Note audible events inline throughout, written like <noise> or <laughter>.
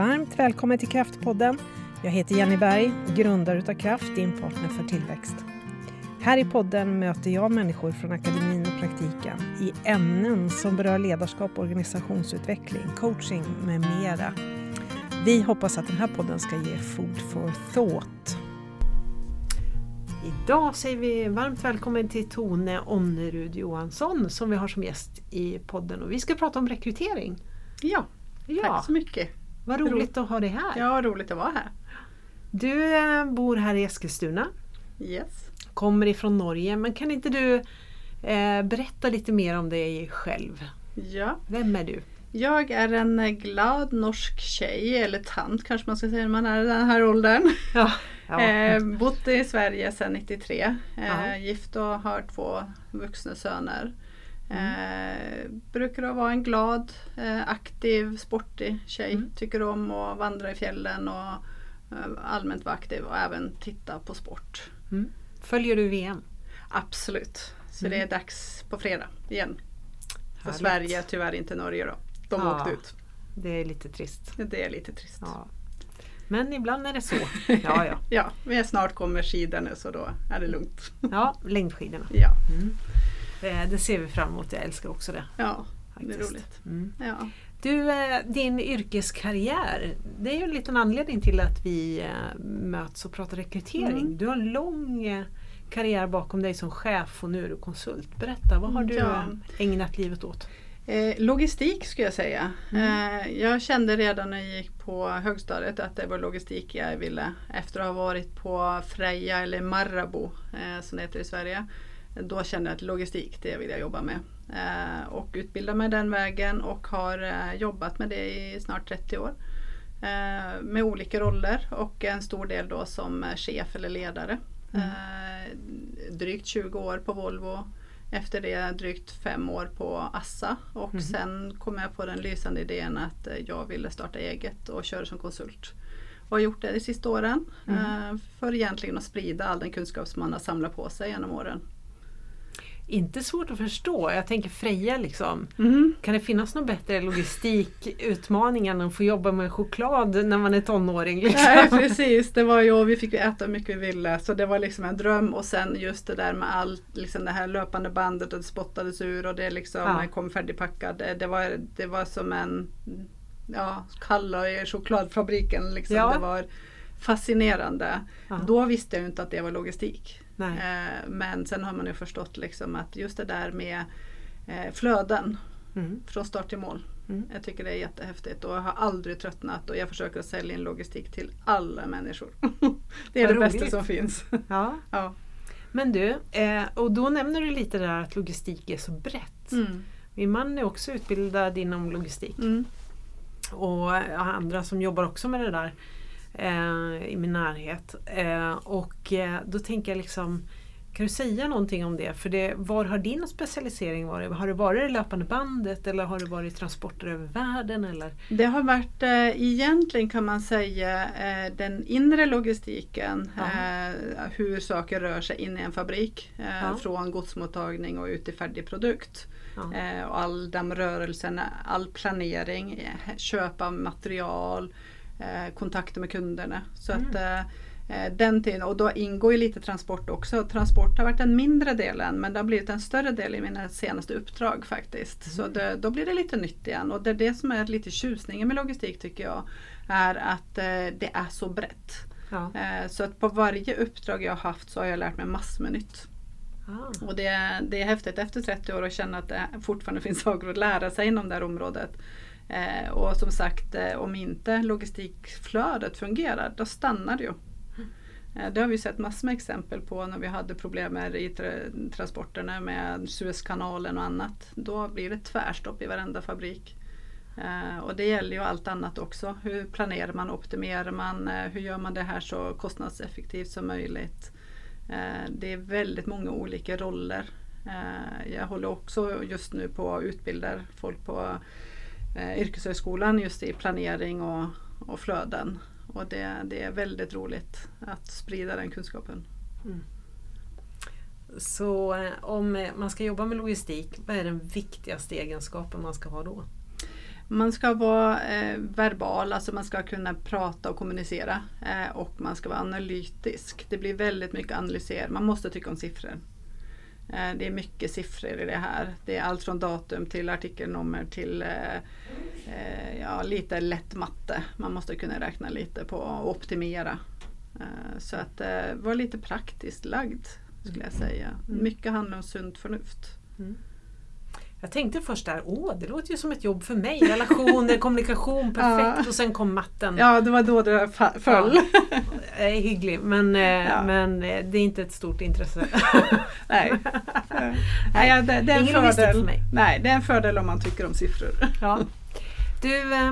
Varmt välkommen till Kraftpodden. Jag heter Jenny Berg, grundare utav Kraft, din partner för tillväxt. Här i podden möter jag människor från akademin och praktiken i ämnen som berör ledarskap, organisationsutveckling, coaching med mera. Vi hoppas att den här podden ska ge food for thought. Idag säger vi varmt välkommen till Tone Onnerud Johansson som vi har som gäst i podden och vi ska prata om rekrytering. Ja, Ja. tack så mycket. Vad roligt att ha dig här. Ja, roligt att vara här. Du eh, bor här i Eskilstuna, Yes. kommer ifrån Norge, men kan inte du eh, berätta lite mer om dig själv? Ja, Vem är du? jag är en eh, glad norsk tjej, eller tant kanske man ska säga när man är i den här åldern. <laughs> Ja, Eh, bott i Sverige sedan 93. Eh, Ja. Gift och har två vuxna söner. Mm. Eh, brukar vara en glad, eh, aktiv, sportig tjej. Mm. Tycker om att vandra i fjällen och eh, allmänt vara aktiv och även titta på sport. Mm. Följer du VM? Absolut. Så Mm. det är dags på fredag igen. För Härligt. Sverige, tyvärr inte Norge då. De Ja. åkte ut. Det är lite trist. Det är lite trist. Ja. Men ibland är det så. <laughs> Ja, ja. Ja, men snart kommer skidorna så då är det lugnt. ja längdskidorna. Ja, Mm. Eh, Det ser vi fram emot. Jag älskar också det. ja det är faktiskt. roligt. Mm. Ja. Du, eh, din yrkeskarriär, det är ju en liten anledning till att vi eh, möts och pratar rekrytering. Mm. Du har en lång karriär bakom dig som chef och nu är du konsult. Berätta, vad har du Ja. ägnat livet åt? Logistik skulle jag säga. Mm. Jag kände redan när jag gick på högstadiet att det var logistik jag ville. Efter att ha varit på Freja eller Marabou som det heter i Sverige. Då kände jag att logistik, det vill jag jobba med. Eh, och utbilda mig den vägen och har eh, jobbat med det i snart 30 år. Eh, med olika roller och en stor del då som chef eller ledare. Mm. Drygt 20 år på Volvo. Efter det drygt fem år på Assa och Mhm. sen kom jag på den lysande idén att jag ville starta eget och köra som konsult. Och har gjort det de sista åren Mm. för egentligen att sprida all den kunskap som man har samlat på sig genom åren. Inte svårt att förstå. Jag tänker Freja liksom. Kan det finnas någon bättre logistikutmaning än att få jobba med choklad när man är tonåring? Liksom? <laughs> Nej precis, det var ju, vi fick äta hur mycket vi ville så det var liksom en dröm och sen just det där med allt, liksom det här löpande bandet och det spottades ur och det liksom Ja. kom färdigpackad. Det, var, det var som en ja, kalla i chokladfabriken. Liksom. Ja. Det var fascinerande. Ja. Då visste jag inte att det var logistik. Eh, men sen har man ju förstått liksom att just det där med eh, flöden Mm. från start till mål. Mm. Jag tycker det är jättehäftigt och jag har aldrig tröttnat och jag försöker sälja in logistik till alla människor. <laughs> det är Vad det bästa roligt. som finns. <laughs> Ja. ja. Men du, eh, och då nämner du lite där att logistik är så brett. Mm. Min man är också utbildad inom logistik. Mm. och andra som jobbar också med det där i min närhet. Eh, och eh, då tänker jag liksom kan du säga någonting om det? För det, var har din specialisering varit? Har det varit det löpande bandet eller har det varit transporter över världen? Eller? Det har varit eh, egentligen kan man säga eh, den inre logistiken. Eh, hur saker rör sig in i en fabrik. Eh. Från godsmottagning och ut till färdig produkt. Eh, och all de rörelserna, all planering, eh, köp av material, eh, kontakter med kunderna. Så Mm. att eh, eh, den tiden, och då ingår ju lite transport också. Transport har varit den mindre delen men det har blivit en större del i mina senaste uppdrag faktiskt. Så Mm. det, då blir det lite nytt igen och det är det som är lite tjusningen med logistik tycker jag. Är att eh, det är så brett. Ja. Eh, så att på varje uppdrag jag har haft så har jag lärt mig massor med nytt. Ah. Och det, det är häftigt efter 30 år att känna att det fortfarande finns saker att lära sig inom det här området. Eh, och som sagt, eh, om inte logistikflödet fungerar, då stannar det ju. Eh, det har vi sett massor med exempel på när vi hade problem med i tra- transporterna med Suezkanalen och annat. Då blir det tvärstopp i varenda fabrik. Eh, och det gäller ju allt annat också. Hur planerar man, optimerar man, eh, hur gör man det här så kostnadseffektivt som möjligt. Eh, det är väldigt många olika roller. Jag håller också just nu på att utbilda folk på eh, yrkeshögskolan just i planering och, och flöden. Och det, det är väldigt roligt att sprida den kunskapen. Så eh, om eh, man ska jobba med logistik, vad är den viktigaste egenskapen man ska ha då? Man ska vara eh, verbal, alltså man ska kunna prata och kommunicera. Eh, och man ska vara analytisk. Det blir väldigt mycket analyser. Man måste tycka om siffror. Eh, det är mycket siffror i det här. Det är allt från datum till artikelnummer till eh, eh, ja, lite lätt matte. Man måste kunna räkna lite på och optimera. Så att vara lite praktiskt lagd skulle jag säga. Mm. Mycket handlar om sunt förnuft. Jag tänkte först där, åh det låter ju som ett jobb för mig. Relationer, <laughs> kommunikation, perfekt. Ja. Och sen kom matten. Ja, det var då det föll. Jag är hygglig men, eh, Ja. men eh, det är inte ett stort intresse. <laughs> Nej. Nej, det, det är en Ingen fördel. för mig. Nej, det är en fördel om man tycker om siffror. ja. Du, eh,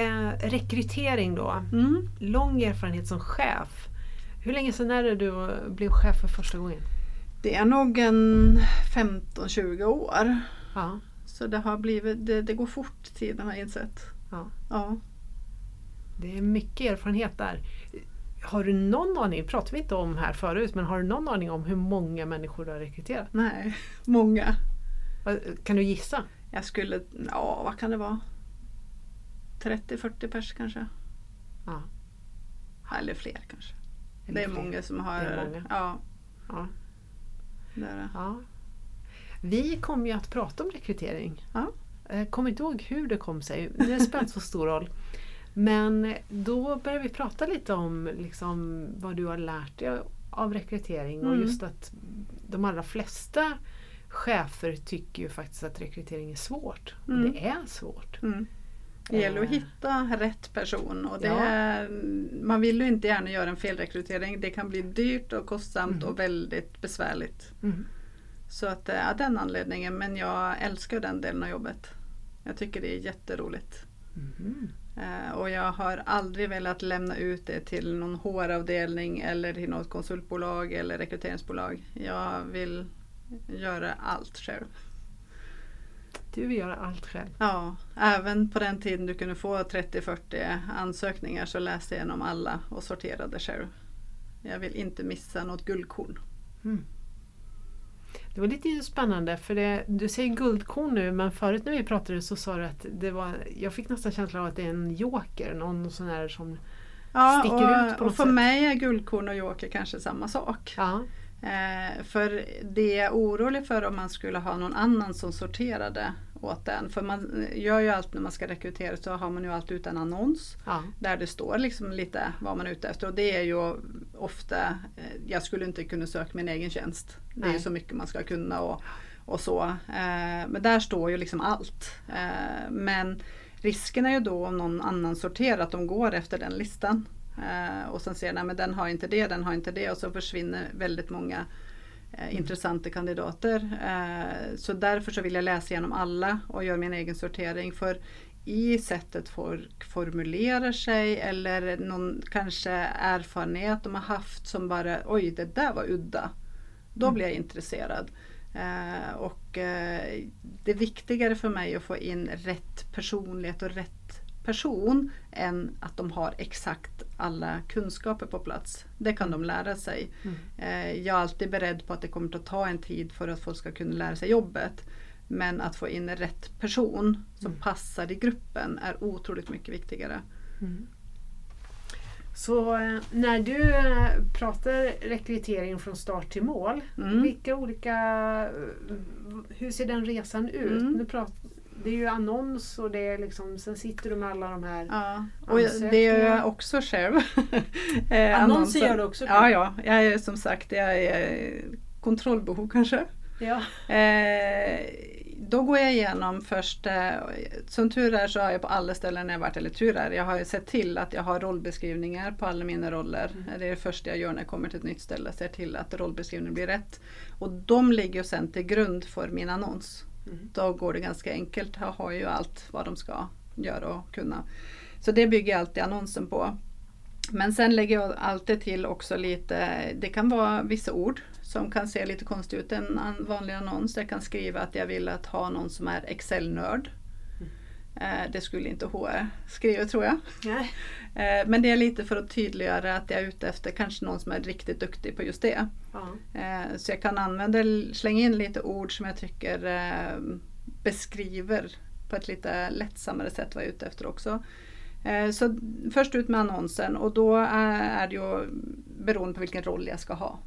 eh, rekrytering då. Mm. Lång erfarenhet som chef. Hur länge sedan är det du blev chef för första gången? Det är nog en 15-20 år. Ja. Så det har blivit, det, det går fort tiden har jag insett. Ja. Ja. Det är mycket erfarenhet där. Har du någon aning, pratar vi inte om här förut, men har du någon aning om hur många människor du har rekryterat? Nej, <laughs> många. Kan du gissa? Jag skulle, ja vad kan det vara? 30-40 pers kanske. Ja. Eller fler kanske. Eller det är fler. många som har... Det är många. Ja, Ja. det är det. Ja. Vi kommer ju att prata om rekrytering. Ja. Jag kommer inte ihåg hur det kom sig, det spelar inte så stor roll. <laughs> Men då börjar vi prata lite om liksom, vad du har lärt dig av rekrytering och Mm. just att de allra flesta chefer tycker ju faktiskt att rekrytering är svårt. Och Mm. det är svårt. Mm. Det gäller att Eh. hitta rätt person och det Ja. är, man vill ju inte gärna göra en felrekrytering. Det kan bli dyrt och kostsamt Mm. och väldigt besvärligt. Mm. Så att det är den anledningen men jag älskar den delen av jobbet. Jag tycker det är jätteroligt. Mhm. Eh, och jag har aldrig velat lämna ut det till någon HR-avdelning eller till något konsultbolag eller rekryteringsbolag. Jag vill göra allt själv. Du vill göra allt själv. Ja, även på den tiden du kunde få 30-40 ansökningar så läste jag igenom alla och sorterade själv. Jag vill inte missa något guldkorn. Mm. Det var lite spännande för det, du säger guldkorn nu men förut när vi pratade så sa du att det var, jag fick nästan känslan av att det är en joker, någon sån här som Ja, Sticker och, ut på och något för sätt. mig är guldkorn och joker kanske samma sak. Ja. Eh, för det jag är orolig för om man skulle ha någon annan som sorterade åt den. För man gör ju allt när man ska rekrytera så har man ju alltid ut en annons. Ja. Där det står liksom lite vad man är ute efter och det är ju ofta, eh, jag skulle inte kunna söka min egen tjänst. Det är ju så mycket man ska kunna och, och så. Eh, men där står ju liksom allt. Eh, men risken är ju då om någon annan sorterar att de går efter den listan. Och sen ser nej men den har inte det, den har inte det och så försvinner väldigt många eh, intressanta kandidater. Eh, så därför så vill jag läsa igenom alla och göra min egen sortering. För i sättet folk formulerar sig eller någon kanske erfarenhet de har haft som bara oj det där var udda. Då Mm. blir jag intresserad. Eh, och det är viktigare för mig att få in rätt personlighet och rätt person än att de har exakt alla kunskaper på plats. Det kan de lära sig. Mm. Eh, jag är alltid beredd på att det kommer att ta en tid för att folk ska kunna lära sig jobbet. Men att få in rätt person som Mm. passar i gruppen är otroligt mycket viktigare. Mm. Så eh, när du eh, pratar rekrytering från start till mål, Mm. vilka olika, hur ser den resan ut? Mm. Nu prat, det är ju annons och det är liksom, sen sitter du med alla de här Ja, och det gör jag också själv. <laughs> Eh, Annonser gör du också? Ja, ja. Jag är som sagt jag är kontrollbehov kanske. Ja. Eh, då går jag igenom först, eh, som tur är så har jag på alla ställen jag varit, eller tur är, jag har sett till att jag har rollbeskrivningar på alla mina roller. Mm. Det är det första jag gör när jag kommer till ett nytt ställe, ser till att rollbeskrivningen blir rätt. Och de ligger sen till grund för min annons. Mm. Då går det ganska enkelt, Här har ju allt vad de ska göra och kunna. Så det bygger jag alltid annonsen på. Men sen lägger jag alltid till också lite, det kan vara vissa ord som kan se lite konstigt ut. En vanlig annons, jag kan skriva att jag vill att ha någon som är Excel-nörd. Eh, Det skulle inte HR skriva tror jag. Nej. Eh, Men det är lite för att tydliggöra att jag är ute efter kanske någon som är riktigt duktig på just det. Ja. Eh, Så jag kan använda, slänga in lite ord som jag tycker beskriver på ett lite lättsammare sätt var jag ute efter också. Så först ut med annonsen och då är det ju beroende på vilken roll jag ska ha.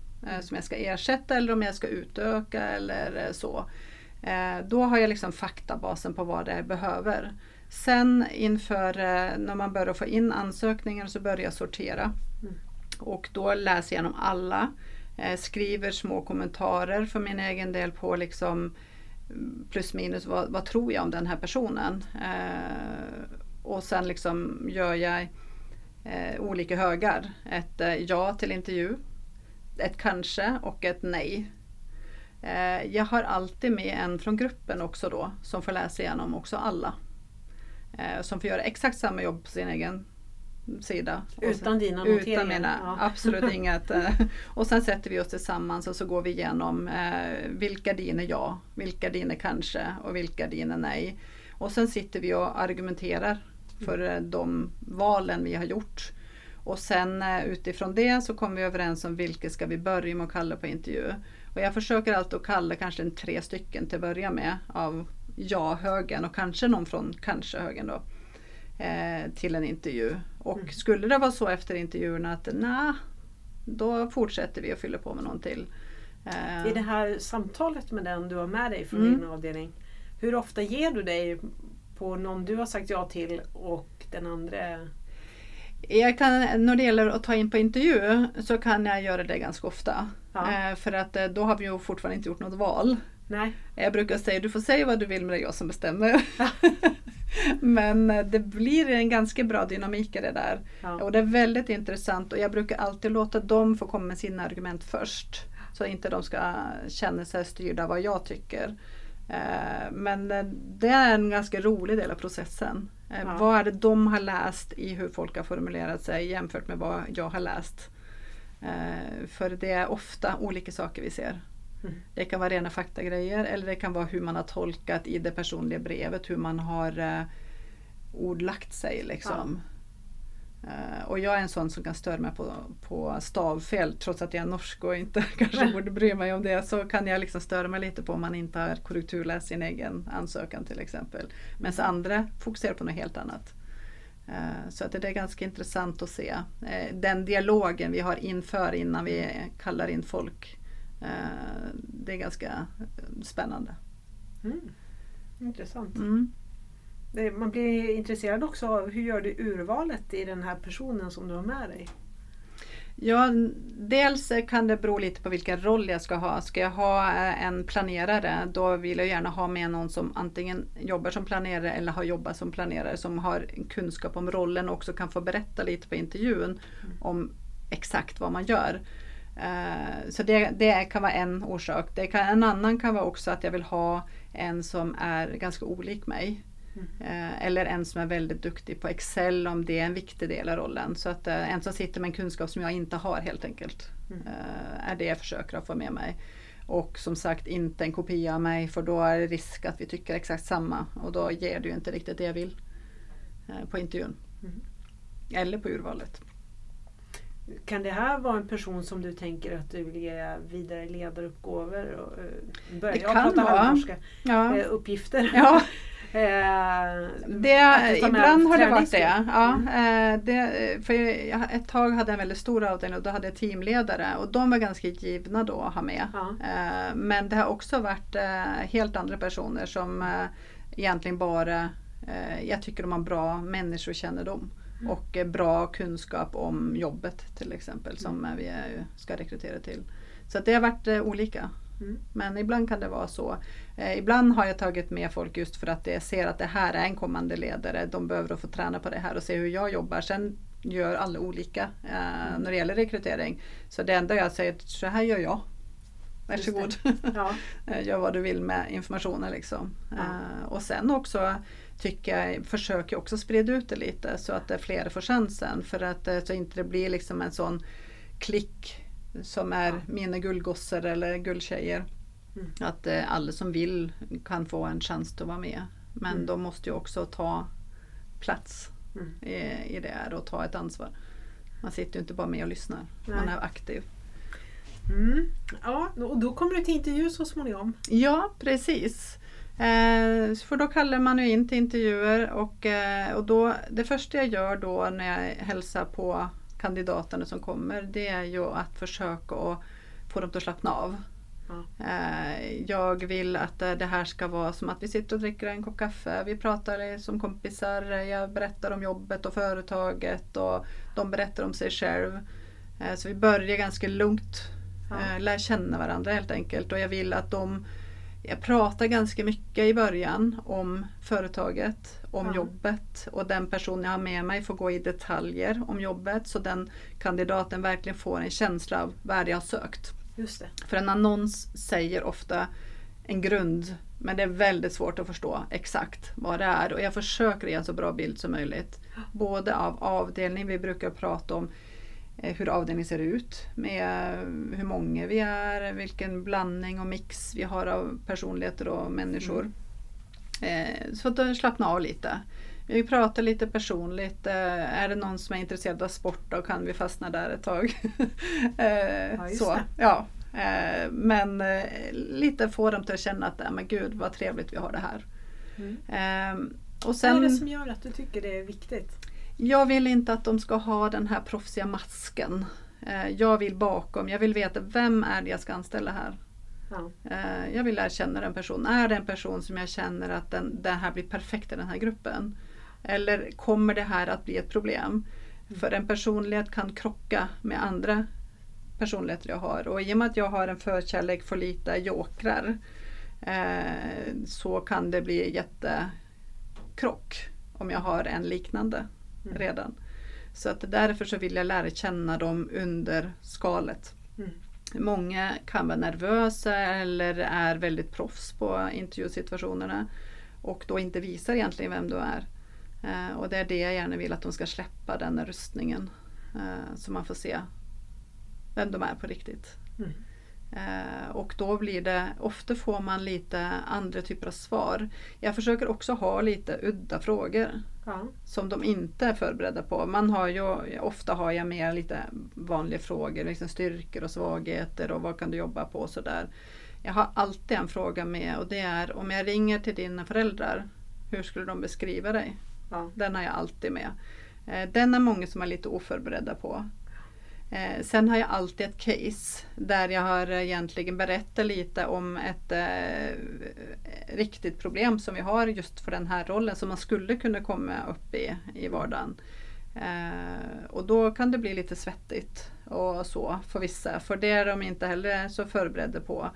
Som jag ska ersätta eller om jag ska utöka eller så. Då har jag liksom faktabasen på vad det är jag behöver. Sen inför när man börjar få in ansökningar så börjar jag sortera. Mm. Och då läser jag igenom alla. Skriver små kommentarer för min egen del på liksom plus minus vad, vad tror jag om den här personen. Eh, och sen liksom gör jag eh, olika högar. Ett eh, ja till intervju, ett kanske och ett nej. Eh, jag har alltid med en från gruppen också då som får läsa igenom också alla. Eh, som får göra exakt samma jobb på sin egen sida. Utan dina noteringar? Utan mina, ja. <laughs> absolut inget. Eh, och sen sätter vi oss tillsammans och så går vi igenom eh, vilka diner ja, vilka diner kanske och vilka diner nej. Och sen sitter vi och argumenterar för de valen vi har gjort. Och sen utifrån det så kommer vi överens om vilket ska vi börja med att kalla på intervju. Och jag försöker alltid att kalla kanske en tre stycken till att börja med av ja-högen och kanske någon från kanske-högen då eh, till en intervju. Och mm. skulle det vara så efter intervjuerna att nej, då fortsätter vi och fyller på med någon till. Eh. I det här samtalet med den du har med dig från mm. din avdelning, hur ofta ger du dig på någon du har sagt ja till och den andra jag kan, när det gäller att ta in på intervju så kan jag göra det ganska ofta. Ja. Eh, för att eh, då har vi ju fortfarande inte gjort något val. Nej. Jag brukar säga du får säga vad du vill men det är jag som bestämmer. <laughs> Men eh, det blir en ganska bra dynamik i det där. Ja. Och det är väldigt intressant och jag brukar alltid låta dem få komma med sina argument först. Så inte de ska känna sig styrda av vad jag tycker. Men det är en ganska rolig del av processen. Ja. Vad är det de har läst i hur folk har formulerat sig jämfört med vad jag har läst. För det är ofta olika saker vi ser. Mm. Det kan vara rena faktagrejer eller det kan vara hur man har tolkat i det personliga brevet, hur man har uh, ordlagt sig. Liksom. Ja. Uh, och jag är en sån som kan störa mig på, på stavfel trots att jag är norsk och inte <laughs> kanske borde bry mig om det. Så kan jag liksom störa mig lite på om man inte har korrekturläst sin egen ansökan till exempel. Medan andra fokuserar på något helt annat. Uh, så att det är ganska intressant att se den dialogen vi har inför innan vi kallar in folk Eh, det är ganska eh, spännande. Mm. Intressant. Mm. Man blir intresserad också av hur gör du urvalet i den här personen som du har med dig? Ja, dels kan det bero lite på vilken roll jag ska ha. Ska jag ha eh, en planerare då vill jag gärna ha med någon som antingen jobbar som planerare eller har jobbat som planerare som har kunskap om rollen och också kan få berätta lite på intervjun mm. om exakt vad man gör. Uh, så det, det, kan vara en orsak. Det kan, en annan kan vara också att jag vill ha en som är ganska olik mig. Mm. Uh, eller en som är väldigt duktig på Excel om det är en viktig del av rollen. Så att uh, en som sitter med en kunskap som jag inte har helt enkelt. Mm. är det jag försöker att få med mig. Och som sagt inte en kopia av mig för då är det risk att vi tycker exakt samma och då ger ju inte riktigt det jag vill på intervjun. Mm. Eller på urvalet. Kan det här vara en person som du tänker att du vill ge vidare ledaruppgåvor? Och, börja det kan vara. Ja. Uppgifter. Ja. <laughs> Eh, det, ibland har det varit det. Ja, mm. det för jag, ett tag hade jag en väldigt stor avdelning och då hade jag teamledare och de var ganska givna då att ha med. Ja. Men det har också varit helt andra personer som egentligen bara, jag tycker de har bra människokännedom. Mm. Och bra kunskap om jobbet till exempel som mm. vi ska rekrytera till. Så det har varit eh, olika. Mm. Men ibland kan det vara så. Eh, ibland har jag tagit med folk just för att jag ser att det här är en kommande ledare. De behöver få träna på det här och se hur jag jobbar. Sen gör alla olika eh, mm. när det gäller rekrytering. Så det enda jag säger, så här gör jag. Varsågod. Ja. <laughs> gör vad du vill med informationen. Liksom. Ja. Uh, och sen också tycker jag, försöker också sprida ut det lite så att fler får chansen. För att eh, så inte det blir liksom en sån klick som är mina guldgossar eller guldtjejer. Mm. Att eh, alla som vill kan få en chans att vara med. Men mm. de måste ju också ta plats mm. i, i det här och ta ett ansvar. Man sitter ju inte bara med och lyssnar, Nej. man är aktiv. Mm. Ja, och då kommer du till intervju så småningom. Ja, precis. Eh, för då kallar man ju in till intervjuer och, eh, och då, det första jag gör då när jag hälsar på kandidaterna som kommer det är ju att försöka att få dem att slappna av. Eh, jag vill att det här ska vara som att vi sitter och dricker en kopp kaffe. Vi pratar som kompisar. Jag berättar om jobbet och företaget och de berättar om sig själv. Eh, så vi börjar ganska lugnt. Eh, lär känna varandra helt enkelt och jag vill att de jag pratar ganska mycket i början om företaget, om ja. jobbet och den person jag har med mig får gå i detaljer om jobbet så den kandidaten verkligen får en känsla av vad jag har sökt. Just det. För en annons säger ofta en grund men det är väldigt svårt att förstå exakt vad det är och jag försöker ge en så bra bild som möjligt. Både av avdelning, vi brukar prata om hur avdelningen ser ut med hur många vi är, vilken blandning och mix vi har av personligheter och människor. Mm. Eh, så att slappna av lite. Vi pratar lite personligt. Eh, är det någon som är intresserad av sport då kan vi fastna där ett tag. <laughs> Eh, ja, så, ja. Eh, men lite få dem till att känna att men gud vad trevligt vi har det här. Mm. Och sen, vad är det som gör att du tycker det är viktigt? Jag vill inte att de ska ha den här proffsiga masken. Jag vill bakom, jag vill veta vem är det jag ska anställa här. Ja. Jag vill lära känna den personen. Är det en person som jag känner att den, den här blir perfekt i den här gruppen? Eller kommer det här att bli ett problem? Mm. För en personlighet kan krocka med andra personligheter jag har och i och med att jag har en förkärlek för lite jokrar eh, så kan det bli jättekrock om jag har en liknande mm. redan. Så att därför så vill jag lära känna dem under skalet. Mm. Många kan vara nervösa eller är väldigt proffs på intervjusituationerna och då inte visar egentligen vem du är. Eh, och det är det jag gärna vill att de ska släppa, den rustningen. Eh, så man får se vem de är på riktigt. Mm. Eh, och då blir det, ofta får man lite andra typer av svar. Jag försöker också ha lite udda frågor. Ja. Som de inte är förberedda på. Man har ju, ofta har jag mer lite vanliga frågor, liksom styrkor och svagheter och vad kan du jobba på och sådär. Jag har alltid en fråga med och det är om jag ringer till dina föräldrar, hur skulle de beskriva dig? Ja. Den har jag alltid med. Eh, den är många som är lite oförberedda på. Eh, sen har jag alltid ett case där jag har egentligen berättat lite om ett eh, riktigt problem som vi har just för den här rollen som man skulle kunna komma upp i i vardagen. Eh, och då kan det bli lite svettigt och så för vissa för det är de inte heller så förberedda på.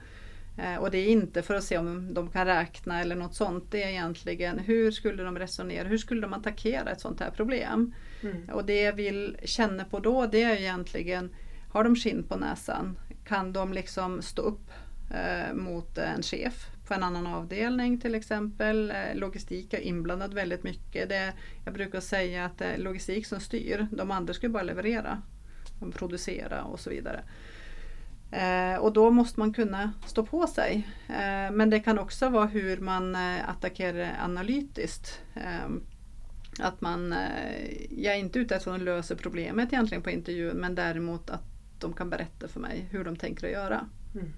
Eh, och det är inte för att se om de kan räkna eller något sånt. Det är egentligen hur skulle de resonera? Hur skulle de attackera ett sånt här problem? Mm. Och det jag vill känna på då det är egentligen Har de skinn på näsan? Kan de liksom stå upp eh, mot en chef på en annan avdelning till exempel? Eh, logistik är inblandad väldigt mycket. Det, jag brukar säga att det är logistik som styr. De andra ska bara leverera. Producera och så vidare. Eh, och då måste man kunna stå på sig. Eh, men det kan också vara hur man eh, attackerar analytiskt. Eh, att man, eh, jag är inte ute efter att lösa problemet egentligen på intervjun men däremot att de kan berätta för mig hur de tänker att göra. Mm.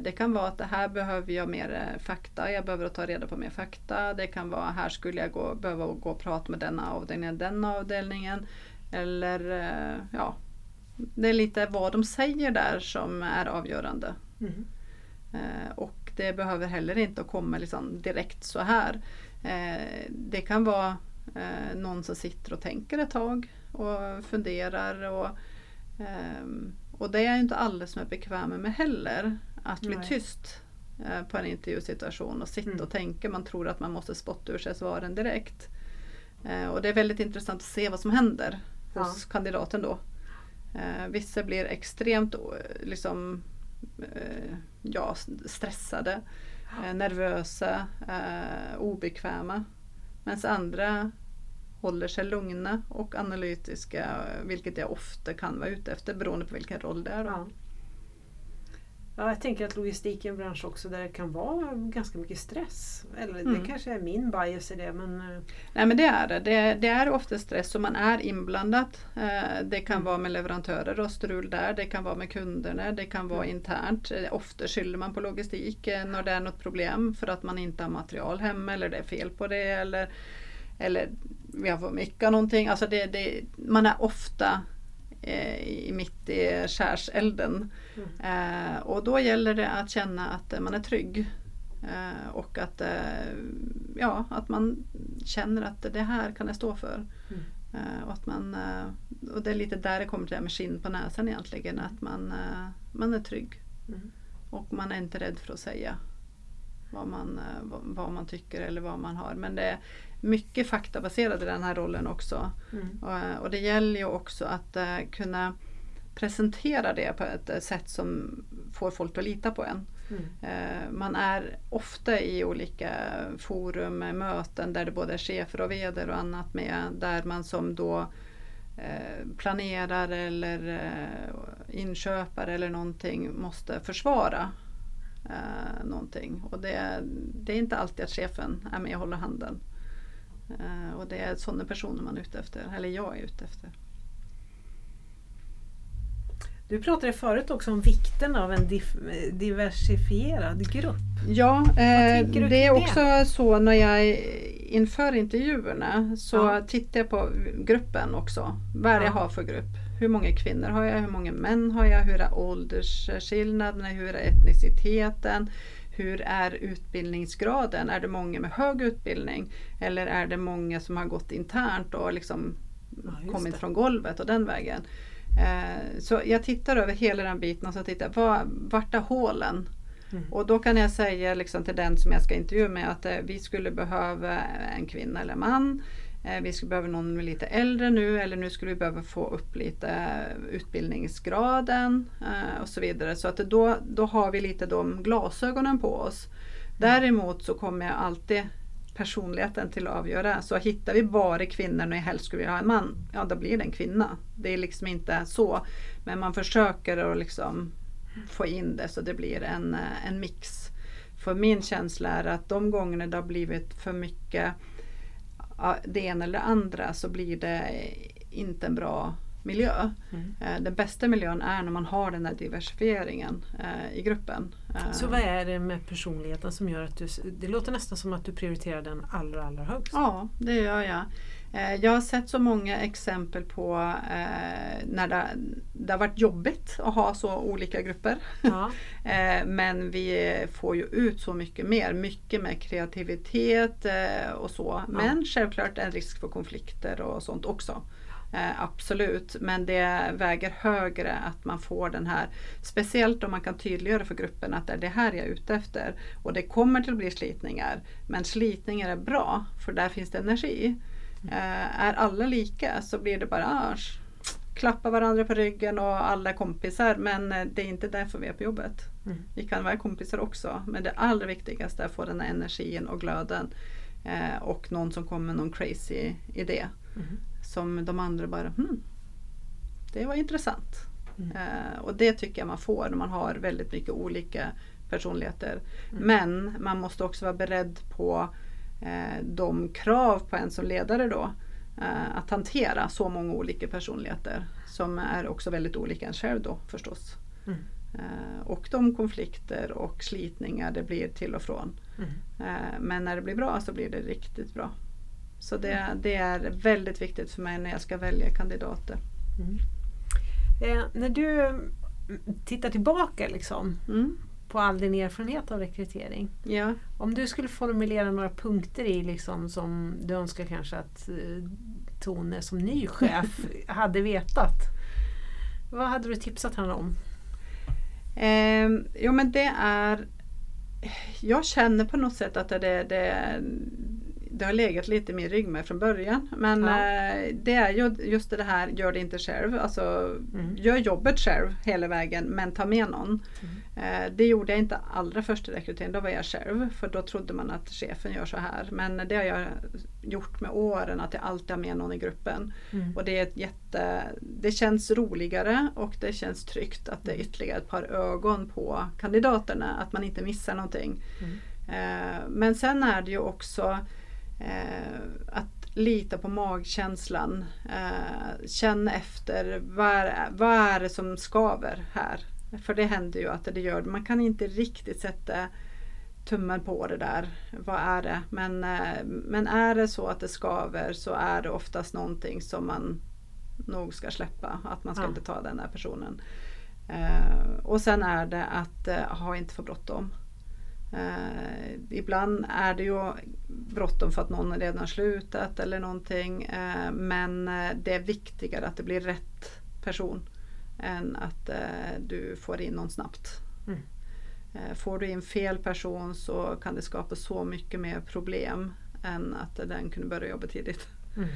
Det kan vara att det här behöver jag mer fakta, jag behöver ta reda på mer fakta. Det kan vara här skulle jag gå, behöva gå och prata med denna avdelningen, den avdelningen. Eller ja, det är lite vad de säger där som är avgörande. Mm. Eh, och det behöver heller inte komma liksom direkt så här. Eh, det kan vara eh, någon som sitter och tänker ett tag och funderar. Och, ehm, och det är inte alla som är bekväma med heller. Att bli Nej. tyst på en intervjusituation och sitta mm. och tänka. Man tror att man måste spotta ur sig svaren direkt. Och det är väldigt intressant att se vad som händer hos ja. kandidaten då. Eh, vissa blir extremt eh, liksom, eh, ja, stressade, eh, nervösa, eh, obekväma. Medan andra håller sig lugna och analytiska vilket jag ofta kan vara ute efter beroende på vilken roll det är. Ja. Ja, jag tänker att logistik är en bransch också där det kan vara ganska mycket stress. Eller Mm. det kanske är min bias i det men eh, Nej men det är det. Det, det är ofta stress och man är inblandad. Eh, Det kan Mm. vara med leverantörer och strul där. Det kan vara med kunderna. Det kan vara Mm. internt. Eh, Ofta skyller man på logistik när det är något problem för att man inte har material hemma eller det är fel på det. Eller, eller vi har för mycket av någonting. Alltså det, det, man är ofta i- mitt i skärselden. Mm. Eh, och då gäller det att känna att eh, man är trygg. Eh, och att, eh, ja, att man känner att det här kan jag stå för. Mm. Eh, och, att man, eh, och det är lite där det kommer till det här med skinn på näsan egentligen. Att man, eh, man är trygg. Mm. Och man är inte rädd för att säga vad man, eh, vad, man tycker eller vad man har. Men det mycket faktabaserat i den här rollen också. Mm. Och, och det gäller ju också att eh, kunna presentera det på ett eh, sätt som får folk att lita på en. Mm. Eh, man är ofta i olika forum, eh, möten där det både är chefer och vd och annat med. Där man som då eh, planerar eller eh, inköpare eller någonting måste försvara eh, någonting. Och det, det är inte alltid att chefen är med och håller handen. Eh, och det är sådana personer man är ute efter, eller jag är ute efter. Du pratade förut också om vikten av en diversifierad grupp. Ja, eh, det är också så när jag inför intervjuerna så Ja. tittar jag på gruppen också. Vad är det jag Ja. har för grupp? Hur många kvinnor har jag? Hur många män har jag? Hur är åldersskillnaderna? Hur är etniciteten? Hur är utbildningsgraden? Är det många med hög utbildning? Eller är det många som har gått internt och liksom Ja, kommit det. från golvet och den vägen? Eh, så jag tittar över hela den biten och så tittar jag, vart är hålen? Mm. Och då kan jag säga liksom till den som jag ska intervjua med att eh, vi skulle behöva en kvinna eller man. Eh, vi skulle behöva någon lite äldre nu eller nu skulle vi behöva få upp lite utbildningsgraden eh, och så vidare. Så att då, då har vi lite de glasögonen på oss. Däremot så kommer jag alltid personligheten till att avgöra. Så hittar vi bara kvinnor och helst skulle vi ha en man, ja då blir det en kvinna. Det är liksom inte så. Men man försöker att liksom få in det så det blir en, eh, en mix. För min känsla är att de gånger det har blivit för mycket det ena eller det andra så blir det inte en bra miljö. Mm. Eh, Den bästa miljön är när man har den här diversifieringen eh, i gruppen. Eh, Så vad är det med personligheten som gör att du... Det låter nästan som att du prioriterar den allra, allra högst. Ja, det gör jag. Eh, Jag har sett så många exempel på eh, när det, det har varit jobbigt att ha så olika grupper. Ja. <laughs> Eh, Men vi får ju ut så mycket mer, mycket med kreativitet eh, och så. Men självklart en risk för konflikter och sånt också. Eh, absolut, men det väger högre att man får den här, speciellt om man kan tydliggöra för gruppen att det är det här jag är ute efter. Och det kommer till att bli slitningar, men slitningar är bra för där finns det energi. Eh, är alla lika så blir det bara ah, klappa varandra på ryggen och alla är kompisar men eh, det är inte därför vi är på jobbet. Mm. Vi kan vara kompisar också men det allra viktigaste är att få den här energin och glöden eh, och någon som kommer med någon crazy idé Mm. som de andra bara hmm, det var intressant. Mm. Eh, och det tycker jag man får när man har väldigt mycket olika personligheter. Mm. Men man måste också vara beredd på de krav på en som ledare då. Eh, att hantera så många olika personligheter som är också väldigt olika en själv då förstås. Mm. Eh, och de konflikter och slitningar det blir till och från. Mm. Eh, men när det blir bra så blir det riktigt bra. Så det, det är väldigt viktigt för mig när jag ska välja kandidater. Mm. Eh, när du mm, tittar tillbaka liksom, Mm. På all din erfarenhet av rekrytering. Ja. Om du skulle formulera några punkter i liksom, som du önskar kanske att eh, Tone som ny chef <laughs> hade vetat. Vad hade du tipsat henne om? Eh, jo men det är Jag känner på något sätt att det, det, det har legat lite i min rygg med från början. Men Ja. eh, det är ju just det här, gör det inte själv. Alltså, Mm. Gör jobbet själv hela vägen men ta med någon. Mm. Eh, det gjorde jag inte allra första rekryteringen, då var jag själv. För då trodde man att chefen gör så här. Men det har jag gjort med åren att jag alltid har med någon i gruppen. Mm. Och det, är ett jätte, det känns roligare och det känns tryggt att det är ytterligare ett par ögon på kandidaterna. Att man inte missar någonting. Mm. Eh, men sen är det ju också att lita på magkänslan. Eh, känna efter vad vad är det som skaver här? För det händer ju att det gör Man kan inte riktigt sätta tummen på det där. Vad är det? Men, eh, men är det så att det skaver så är det oftast någonting som man nog ska släppa. Att man ska Ja. inte ta den här personen. Eh, och sen är det att eh, ha inte för bråttom. Eh, ibland är det ju bråttom för att någon redan har slutat eller någonting. Eh, men eh, det är viktigare att det blir rätt person än att eh, du får in någon snabbt. Mm. Eh, får du in fel person så kan det skapa så mycket mer problem än att den kunde börja jobba tidigt. Mm.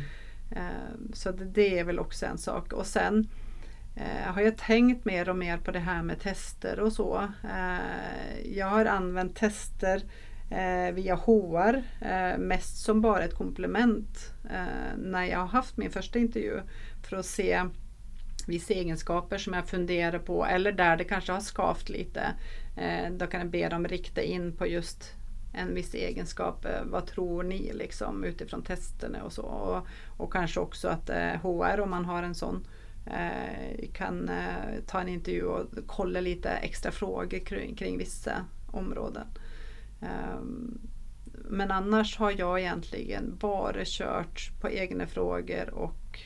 Eh, Så det, det är väl också en sak. Och sen eh, har jag tänkt mer och mer på det här med tester och så. Eh, jag har använt tester eh, via HR eh, mest som bara ett komplement eh, när jag har haft min första intervju för att se vissa egenskaper som jag funderar på eller där det kanske har skavt lite. Eh, då kan jag be dem rikta in på just en viss egenskap. Eh, vad tror ni liksom utifrån testerna och så. Och, och kanske också att eh, HR om man har en sån eh, kan eh, ta en intervju och kolla lite extra frågor kring, kring vissa områden. Ehm, men annars har jag egentligen bara kört på egna frågor och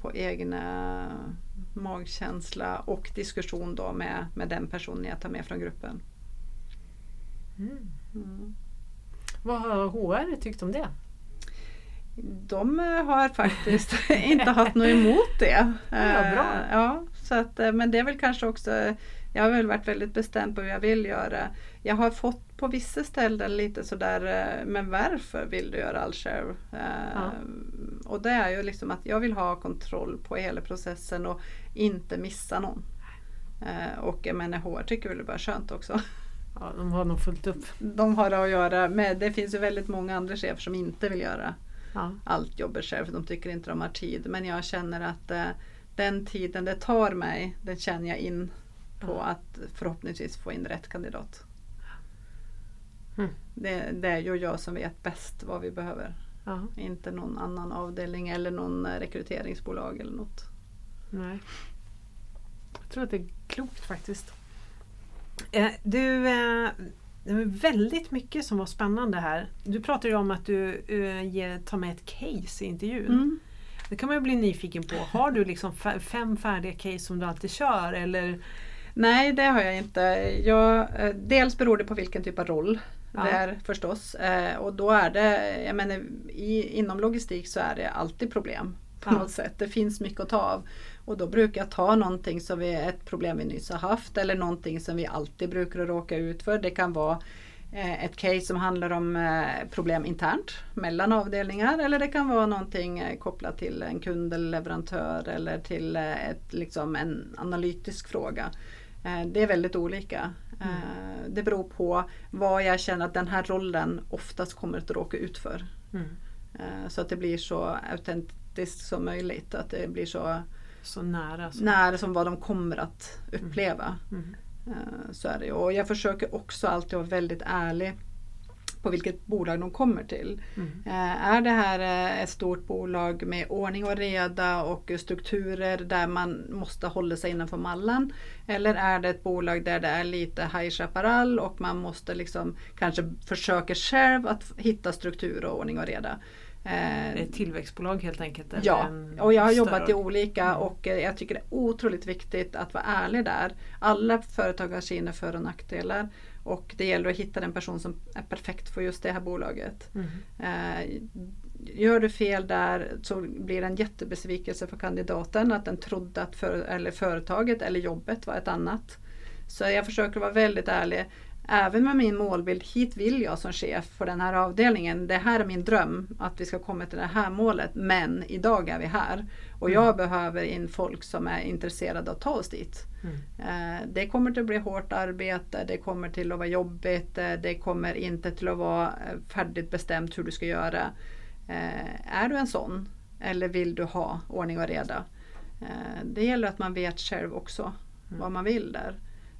på egna magkänsla och diskussion då med, med den personen jag tar med från gruppen. Mm. Mm. Vad har HR tyckt om det? De eh, har faktiskt <laughs> inte haft något emot det. Ja, bra. Eh, Ja, så att, eh, men det är väl kanske också, jag har väl varit väldigt bestämd på vad jag vill göra. Jag har fått på vissa ställen lite sådär, men varför vill du göra all själv? Ja. Och det är ju liksom att jag vill ha kontroll på hela processen och inte missa någon. Och jag menar HR tycker väl det är bara skönt också. Ja, de har nog fullt upp. De har det att göra med, det finns ju väldigt många andra chefer som inte vill göra Ja. allt jobbet själv för de tycker inte de har tid. Men jag känner att eh, den tiden det tar mig, den känner jag in på Ja. att förhoppningsvis få in rätt kandidat. Mm. Det, det är ju jag som vet bäst vad vi behöver. Ja. Inte någon annan avdelning eller någon eh, rekryteringsbolag eller något. Nej. Jag tror att det är klokt faktiskt. Eh, du, eh, det var väldigt mycket som var spännande här. Du pratade ju om att du eh, ger, tar med ett case i intervjun. Mm. Det kan man ju bli nyfiken på. Har du liksom fem färdiga case som du alltid kör? Eller? Nej, det har jag inte. Jag, eh, dels beror det på vilken typ av roll Ja. det är förstås. Eh, och då är det, jag menar, i, inom logistik så är det alltid problem på Ja. något sätt. Det finns mycket att ta av. Och då brukar jag ta någonting som vi, ett problem vi nyss har haft eller någonting som vi alltid brukar råka ut för. Det kan vara eh, ett case som handlar om eh, problem internt mellan avdelningar eller det kan vara någonting eh, kopplat till en kund eller leverantör eller till ett, liksom en analytisk fråga. Det är väldigt olika. Eh, Det beror på vad jag känner att den här rollen oftast kommer att råka ut för. Mm. Så att det blir så autentiskt som möjligt. Att det blir så Så nära. Så. nära som vad de kommer att uppleva. Mm. Eh, Så är det. Och jag försöker också alltid vara väldigt ärlig på vilket bolag de kommer till. Mm. Eh, Är det här eh, ett stort bolag med ordning och reda och strukturer där man måste hålla sig innanför mallen? Eller är det ett bolag där det är lite High Chaparral och man måste liksom kanske försöka själv att hitta struktur och ordning och reda? Eh, Ett tillväxtbolag helt enkelt? Ja, och jag har jobbat i olika Mm. och eh, jag tycker det är otroligt viktigt att vara ärlig där. Alla företag har sina för och nackdelar och det gäller att hitta den person som är perfekt för just det här bolaget. Mm. Eh, Gör du fel där så blir det en jättebesvikelse för kandidaten att den trodde att för, eller företaget eller jobbet var ett annat. Så jag försöker vara väldigt ärlig. Även med min målbild, hit vill jag som chef för den här avdelningen. Det här är min dröm, att vi ska komma till det här målet. Men idag är vi här. Och jag behöver in folk som är intresserade att ta oss dit. Mm. Eh, Det kommer till att bli hårt arbete, det kommer till att vara jobbigt, eh, det kommer inte till att vara eh, färdigt bestämt hur du ska göra. Är du en sån? Eller vill du ha ordning och reda? Det gäller att man vet själv också Mm. vad man vill där.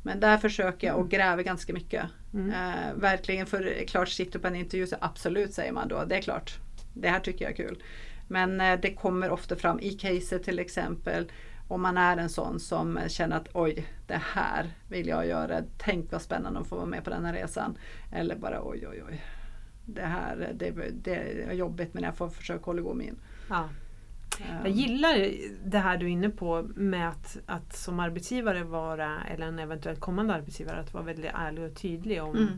Men där försöker jag och gräver ganska mycket. Mm. Eh, verkligen, för klart sitter på en intervju så absolut säger man då, det är klart. Det här tycker jag är kul. Men eh, det kommer ofta fram i caset till exempel. Om man är en sån som känner att oj, det här vill jag göra. Tänk vad spännande att få vara med på den här resan. Eller bara oj, oj, oj. Det här det, det är jobbigt men jag får försöka hålla igång min. Ja. Jag gillar det här du är inne på med att, att som arbetsgivare vara, eller en eventuellt kommande arbetsgivare, att vara väldigt ärlig och tydlig om Mm.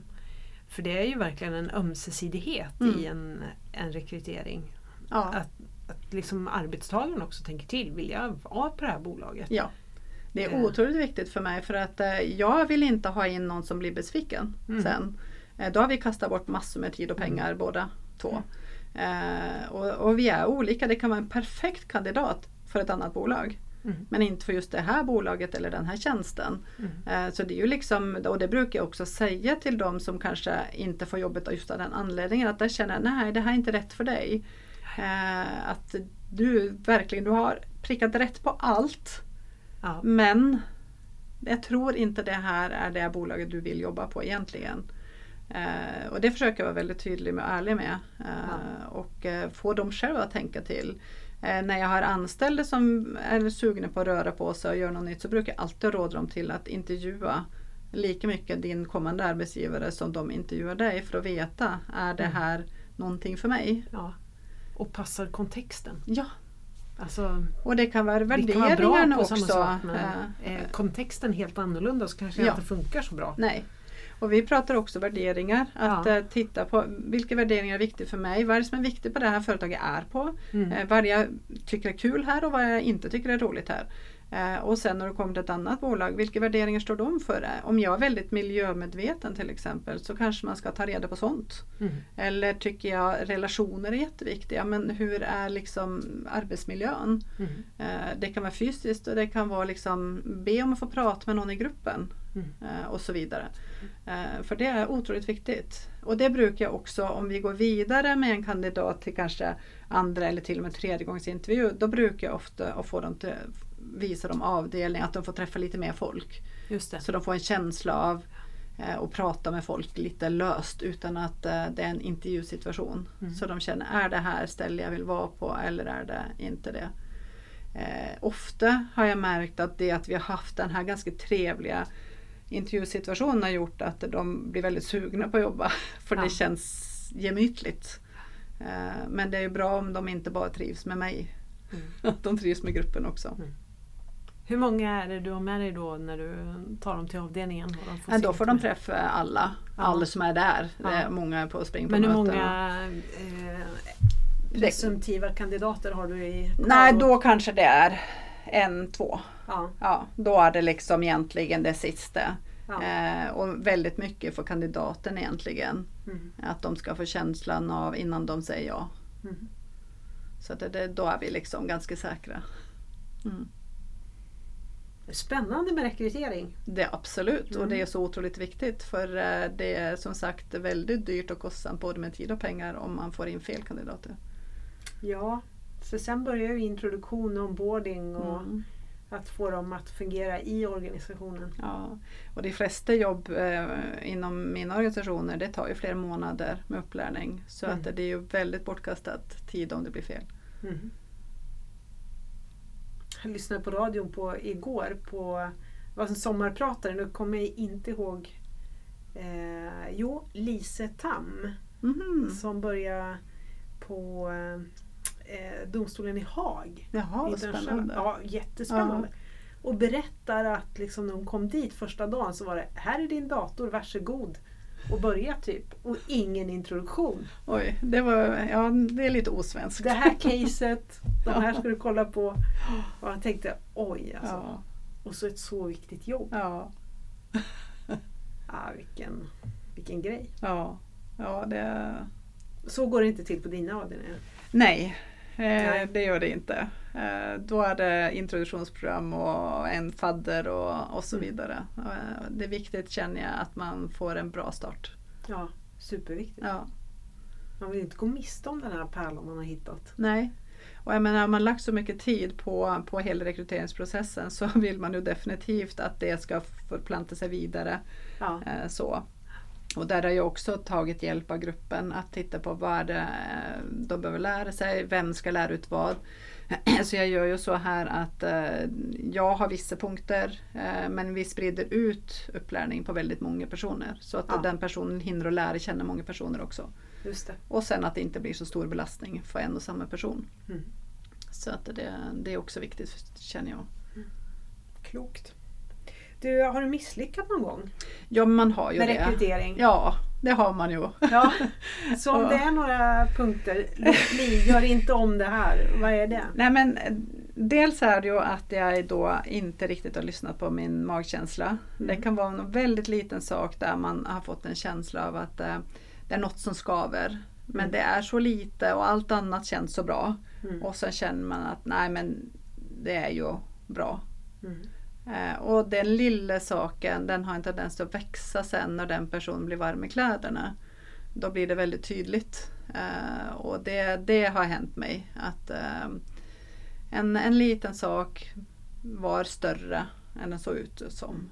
För det är ju verkligen en ömsesidighet Mm. i en, en rekrytering. Ja. Att, att liksom arbetstagaren också tänker till, vill jag vara på det här bolaget? Ja. Det är Eh. otroligt viktigt för mig för att eh, jag vill inte ha in någon som blir besviken Mm. sen. Eh, då har vi kastat bort massor med tid och pengar båda två. Eh, och, och vi är olika, det kan vara en perfekt kandidat för ett annat bolag. Mm. Men inte för just det här bolaget eller den här tjänsten. Mm. Eh, Så det är ju liksom, och det brukar jag också säga till de som kanske inte får jobbet av just av den anledningen. Att där känner jag, nej det här är inte rätt för dig. Eh, Att du verkligen, du har prickat rätt på allt. Ja. Men jag tror inte det här är det bolaget du vill jobba på egentligen. Eh, och det försöker jag vara väldigt tydlig med och ärlig med. Eh, Och eh, få dem själva att tänka till. Eh, när jag har anställda som är sugna på att röra på sig och göra något nytt så brukar jag alltid råda dem till att intervjua lika mycket din kommande arbetsgivare som de intervjuar dig för att veta, är det här någonting för mig? Ja. Och passar kontexten. Ja, Alltså, och det kan vara värderingarna också. sak men Eh, är kontexten helt annorlunda så kanske Ja. det inte funkar så bra. Nej. Och vi pratar också värderingar. Att Ja. eh, titta på vilka värderingar är viktiga för mig. Vad är det som är viktigt på det här företaget är på. Mm. Eh, vad jag tycker är kul här och vad jag inte tycker är roligt här. Eh, och sen när du kommer till ett annat bolag, vilka värderingar står de för? Om jag är väldigt miljömedveten till exempel så kanske man ska ta reda på sånt. Mm. Eller tycker jag relationer är jätteviktiga, men hur är liksom arbetsmiljön? Mm. Det kan vara fysiskt och det kan vara liksom be om att få prata med någon i gruppen Mm. och så vidare. Eh, För det är otroligt viktigt. Och det brukar jag också, om vi går vidare med en kandidat till kanske andra eller till och med tredje gångs intervju, då brukar jag ofta att få dem till visa dem avdelning, att de får träffa lite mer folk. Så de får en känsla av eh, att prata med folk lite löst utan att eh, det är en intervjusituation. Mm. Så de känner, är det här ställe jag vill vara på eller är det inte det? Eh, ofta har jag märkt att det att vi har haft den här ganska trevliga intervjusituationen har gjort att de blir väldigt sugna på att jobba. För Ja. det känns gemytligt. Eh, men det är ju bra om de inte bara trivs med mig. Mm. Att <laughs> de trivs med gruppen också. Hur många är det du har med dig då när du tar dem till avdelningen? De får Ja, se då får de träffa alla, Ja. alla som är där. Ja. Det är många på spring på Men hur många eh, presumtiva kandidater har du i Nej, kvar? då kanske det är en, två. Ja, Ja, då är det liksom egentligen det sista. ja. Eh, och väldigt mycket för kandidaten egentligen. Mm. Att de ska få känslan av innan de säger ja. Mm. Så det, det, då är vi liksom ganska säkra. Mm. Spännande med rekrytering. Det är absolut och Mm. det är så otroligt viktigt för eh, det är som sagt väldigt dyrt och kostsamt både med tid och pengar om man får in fel kandidater. Ja, för sen börjar ju introduktion, onboarding och Mm. att få dem att fungera i organisationen. Ja. Och de flesta jobb eh, inom mina organisationer det tar ju flera månader med upplärning. Så Mm. att det är ju väldigt bortkastat tid om det blir fel. Mm. Jag lyssnade på radion på, igår på var en sommarpratare, nu kommer jag inte ihåg. Eh, jo, Lise Tam Mhm. som började på eh, domstolen i Haag. Jaha, vad spännande. Ja, jättespännande. Och berättar att liksom när hon kom dit första dagen så var det här är din dator, varsågod. Och börja typ. Och ingen introduktion. Oj, det, var, ja, det är lite osvenskt. Det här caset, de här ska du kolla på. Och jag tänkte oj alltså. Ja, Och så ett så viktigt jobb. ja, Ah, vilken, vilken grej. ja, ja det, Så går det inte till på dina avdelningar. nej, Nej. det gör det inte. Eh, då är det introduktionsprogram och en fadder och, och så Mm. vidare. Eh, det är viktigt känner jag att man får en bra start. Ja, superviktigt. Ja. Man vill inte gå miste om den här pärlan man har hittat. Nej. Och jag menar, har man lagt så mycket tid på, på hela rekryteringsprocessen så <laughs> vill man ju definitivt att det ska förplanta sig vidare. Ja. Eh, så. Och där har jag också tagit hjälp av gruppen att titta på vad det, eh, de behöver lära sig, vem ska lära ut vad. <clears throat> Så jag gör ju så här att eh, jag har vissa punkter eh, men vi sprider ut upplärning på väldigt många personer. Så att Ja. den personen hinner att lära känna många personer också. Just det. Och sen att det inte blir så stor belastning för en och samma person. Mm. Så att det, det är också viktigt känner jag. Klokt. Du, har du misslyckats någon gång Ja man har ju med det. rekrytering? Ja, det har man ju. Ja. <laughs> Så om det är några punkter, låt bli, gör inte om det här. Vad är det? Nej men eh, dels är det ju att jag då inte riktigt har lyssnat på min magkänsla. Det Mm. kan vara en väldigt liten sak där man har fått en känsla av att eh, det är något som skaver. Men Mm. det är så lite och allt annat känns så bra. Mm. Och sen känner man att nej men det är ju bra. Mm. Eh, och den lilla saken den har en tendens att växa sen när den personen blir varm i kläderna. Då blir det väldigt tydligt. Eh, och det, det har hänt mig. att eh, en, en liten sak var större än den såg ut som.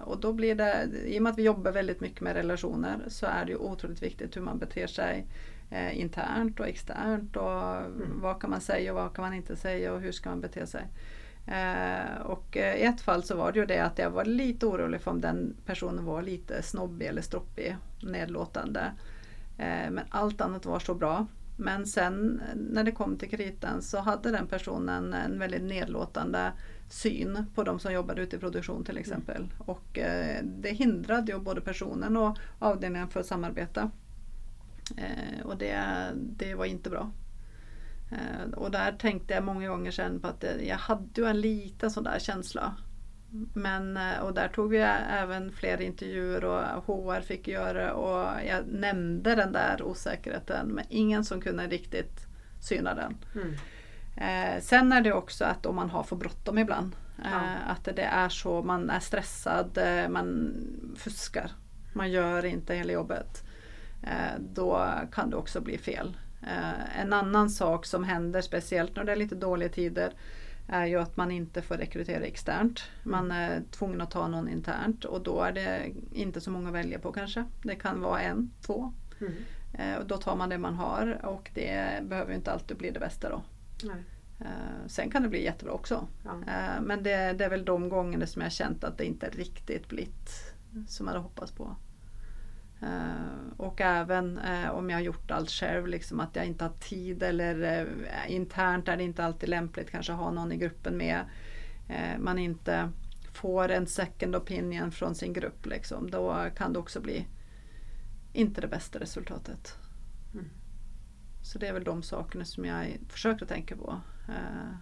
Och då blir det, i och med att vi jobbar väldigt mycket med relationer så är det ju otroligt viktigt hur man beter sig internt och externt. Och Vad kan man säga och vad kan man inte säga och hur ska man bete sig. Eh, och eh, i ett fall så var det ju det att jag var lite orolig för om den personen var lite snobbig eller stroppig, nedlåtande. Eh, men allt annat var så bra. Men sen när det kom till kritan så hade den personen en väldigt nedlåtande syn på de som jobbade ute i produktion till exempel. Och eh, det hindrade ju både personen och avdelningen för att samarbeta. Och det, det var inte bra. Eh, och där tänkte jag många gånger sen på att eh, jag hade ju en liten sån där känsla. Men, eh, och där tog vi även fler intervjuer och HR fick göra och jag nämnde den där osäkerheten men ingen som kunde riktigt syna den. Mm. Eh, sen är det också att om man har för bråttom ibland. Eh, Ja. Att det är så, man är stressad, man fuskar. Man gör inte hela jobbet. Eh, då kan det också bli fel. Eh, en annan sak som händer, speciellt när det är lite dåliga tider, är ju att man inte får rekrytera externt. Man är tvungen att ta någon internt och då är det inte så många att välja på kanske. Det kan vara en, två. Mm. Eh, och då tar man det man har och det behöver inte alltid bli det bästa då. Nej. Eh, sen kan det bli jättebra också. Ja. Men det, det är väl de gångerna som jag känt att det inte riktigt blivit som jag hade hoppats på. Eh, och även eh, om jag har gjort allt själv, liksom att jag inte har tid eller eh, internt är det inte alltid lämpligt kanske ha någon i gruppen med. Man inte får en second opinion från sin grupp, liksom, då kan det också bli inte det bästa resultatet. Mm. Så det är väl de sakerna som jag försöker tänka på eh,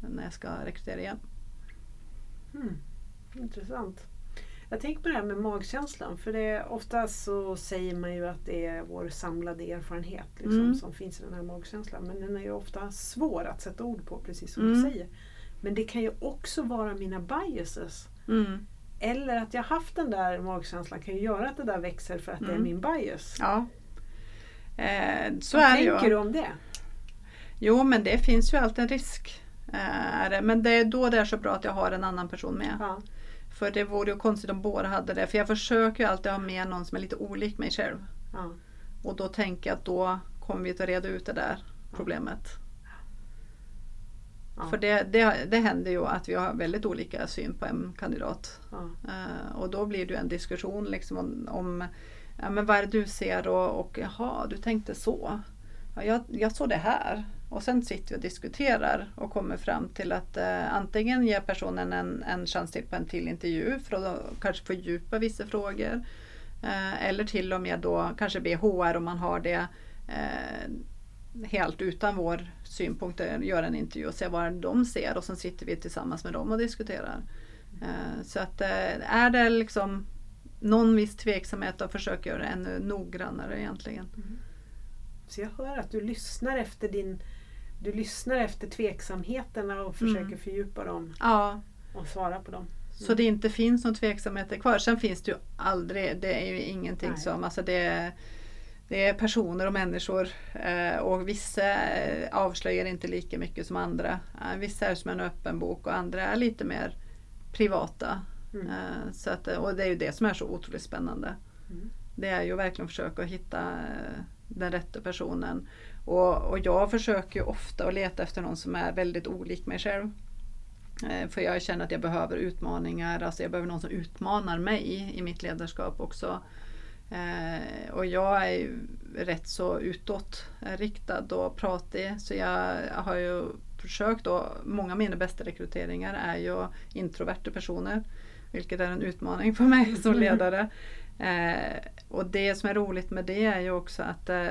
när jag ska rekrytera igen. Mm. Intressant. Jag tänker på det här med magkänslan. För det oftast så säger man ju att det är vår samlade erfarenhet liksom, Mm. som finns i den här magkänslan. Men den är ju ofta svår att sätta ord på precis som Mm. du säger. Men det kan ju också vara mina biases. Mm. Eller att jag haft den där magkänslan kan ju göra att det där växer för att det är Mm. min bias. Ja. Eh, så Vad är tänker du om det? Jo men det finns ju alltid en risk. Eh. Men det är då det är så bra att jag har en annan person med. Ja. För det vore ju konstigt om båda hade det. För jag försöker ju alltid ha med någon som är lite olik mig själv. Ja. Och då tänker jag att då kommer vi att reda ut det där problemet. Ja. För det, det, det händer ju att vi har väldigt olika syn på en kandidat. Ja. Eh, och då blir det ju en diskussion liksom om, om ja, men vad är det du ser och, och jaha, du tänkte så. Ja, jag, jag såg det här. Och sen sitter vi och diskuterar och kommer fram till att eh, antingen ger personen en, en chans till på en till intervju för att då kanske fördjupa vissa frågor. Eh, eller till och med då kanske be HR om man har det eh, helt utan vår synpunkt eh, göra en intervju och se vad de ser och sen sitter vi tillsammans med dem och diskuterar. Eh, Så att eh, är det liksom någon viss tveksamhet då försök göra det ännu noggrannare egentligen. Mm. Så jag hör att du lyssnar efter din du lyssnar efter tveksamheterna och försöker Mm. fördjupa dem Ja, och svara på dem. så det inte finns någon tveksamheter kvar. Sen finns det ju aldrig, det är ju ingenting Nej. som, alltså det det är personer och människor eh, och vissa eh, avslöjar inte lika mycket som andra. Eh, vissa är som en öppen bok och andra är lite mer privata. Mm. Så att, och det är ju det som är så otroligt spännande. Mm. Det är ju verkligen att försöka hitta den rätta personen. Och, och jag försöker ofta att leta efter någon som är väldigt olik mig själv. Eh, för jag känner att jag behöver utmaningar, alltså jag behöver någon som utmanar mig i mitt ledarskap också. Eh, och jag är ju rätt så utåtriktad och pratig så jag har ju försökt då, många av mina bästa rekryteringar är ju introverta personer. Vilket är en utmaning för mig som mm. ledare. Eh, och det som är roligt med det är ju också att eh,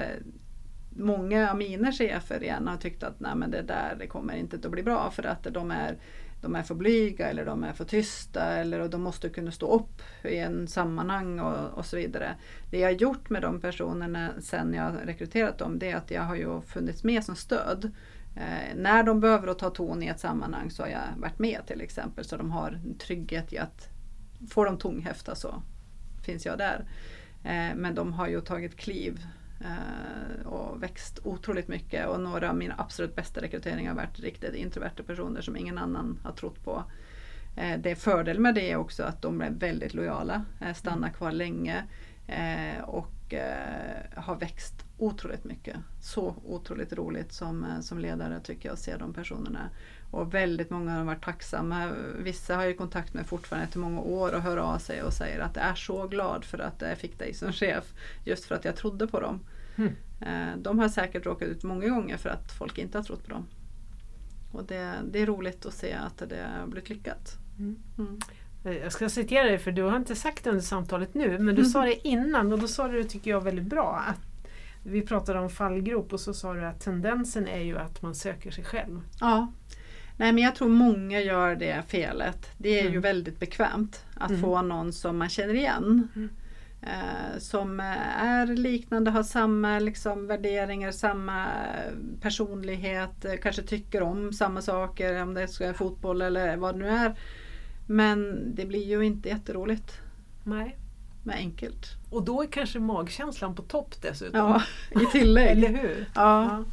många av mina chefer igen har tyckt att Nej, men det där det kommer inte att bli bra för att de är de är för blyga eller de är för tysta eller de måste kunna stå upp i en sammanhang och, och så vidare. Det jag har gjort med de personerna sen jag rekryterat dem det är att jag har ju funnits med som stöd. Eh, när de behöver ta ton i ett sammanhang så har jag varit med till exempel så de har en trygghet i att får de tunghäfta så finns jag där. Eh, men de har ju tagit kliv Eh, och växt otroligt mycket och några av mina absolut bästa rekryteringar har varit riktigt introverta personer som ingen annan har trott på. Eh, det är fördel med det också att de är väldigt lojala, eh, stannar kvar länge och har växt otroligt mycket. Så otroligt roligt som, som ledare tycker jag att se de personerna. Och väldigt många har varit tacksamma. Vissa har jag kontakt med fortfarande efter många år och hör av sig och säger att jag är så glad för att jag fick dig som chef. Just för att jag trodde på dem. Mm. De har säkert råkat ut många gånger för att folk inte har trott på dem. Och det, det är roligt att se att det har blivit lyckat. Mm. Mm. Eh, jag ska citera dig för du har inte sagt det under samtalet nu men du sa mm. det innan och då sa du det tycker jag väldigt bra. Att vi pratade om fallgrop och så sa du att tendensen är ju att man söker sig själv. Ja, Nej men jag tror många gör det felet. Det är mm. ju väldigt bekvämt att mm. få någon som man känner igen. Mm. Eh, som är liknande, har samma liksom, värderingar, samma personlighet, eh, kanske tycker om samma saker, om det är fotboll eller vad det nu är. Men det blir ju inte jätteroligt. Nej. Men enkelt. Och då är kanske magkänslan på topp dessutom. Ja, i tillägg. <laughs> eller hur? Ja. ja.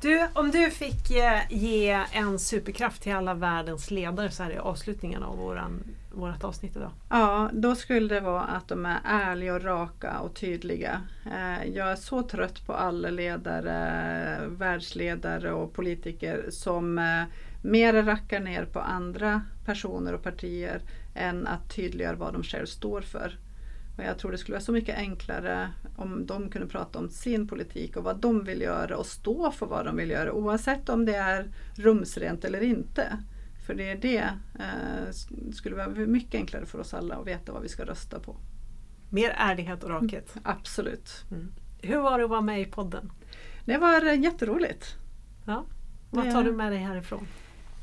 Du, om du fick eh, ge en superkraft till alla världens ledare så här i avslutningen av våran, vårt avsnitt idag. Ja, då skulle det vara att de är ärliga och raka och tydliga. Eh, jag är så trött på alla ledare, världsledare och politiker som eh, mer rackar ner på andra personer och partier än att tydliggöra vad de själv står för. Och jag tror det skulle vara så mycket enklare om de kunde prata om sin politik och vad de vill göra och stå för vad de vill göra oavsett om det är rumsrent eller inte. För det är det eh, skulle vara mycket enklare för oss alla att veta vad vi ska rösta på. Mer ärlighet och rakhet? Mm, absolut. Mm. Hur var det att vara med i podden? Det var jätteroligt. Ja. Vad tar du med dig härifrån?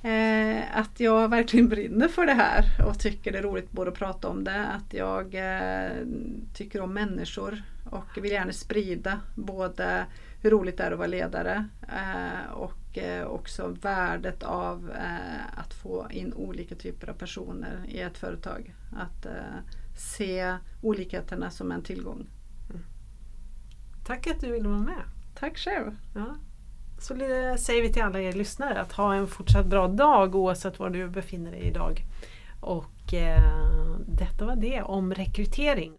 Eh, att jag verkligen brinner för det här och tycker det är roligt både att prata om det, att jag eh, tycker om människor och vill gärna sprida både hur roligt det är att vara ledare eh, och eh, också värdet av eh, att få in olika typer av personer i ett företag. Att eh, se olikheterna som en tillgång. Mm. Tack att du ville vara med. Tack själv. Ja. Så säger vi till alla er lyssnare att ha en fortsatt bra dag oavsett var du befinner dig idag. Och eh, detta var det om rekrytering.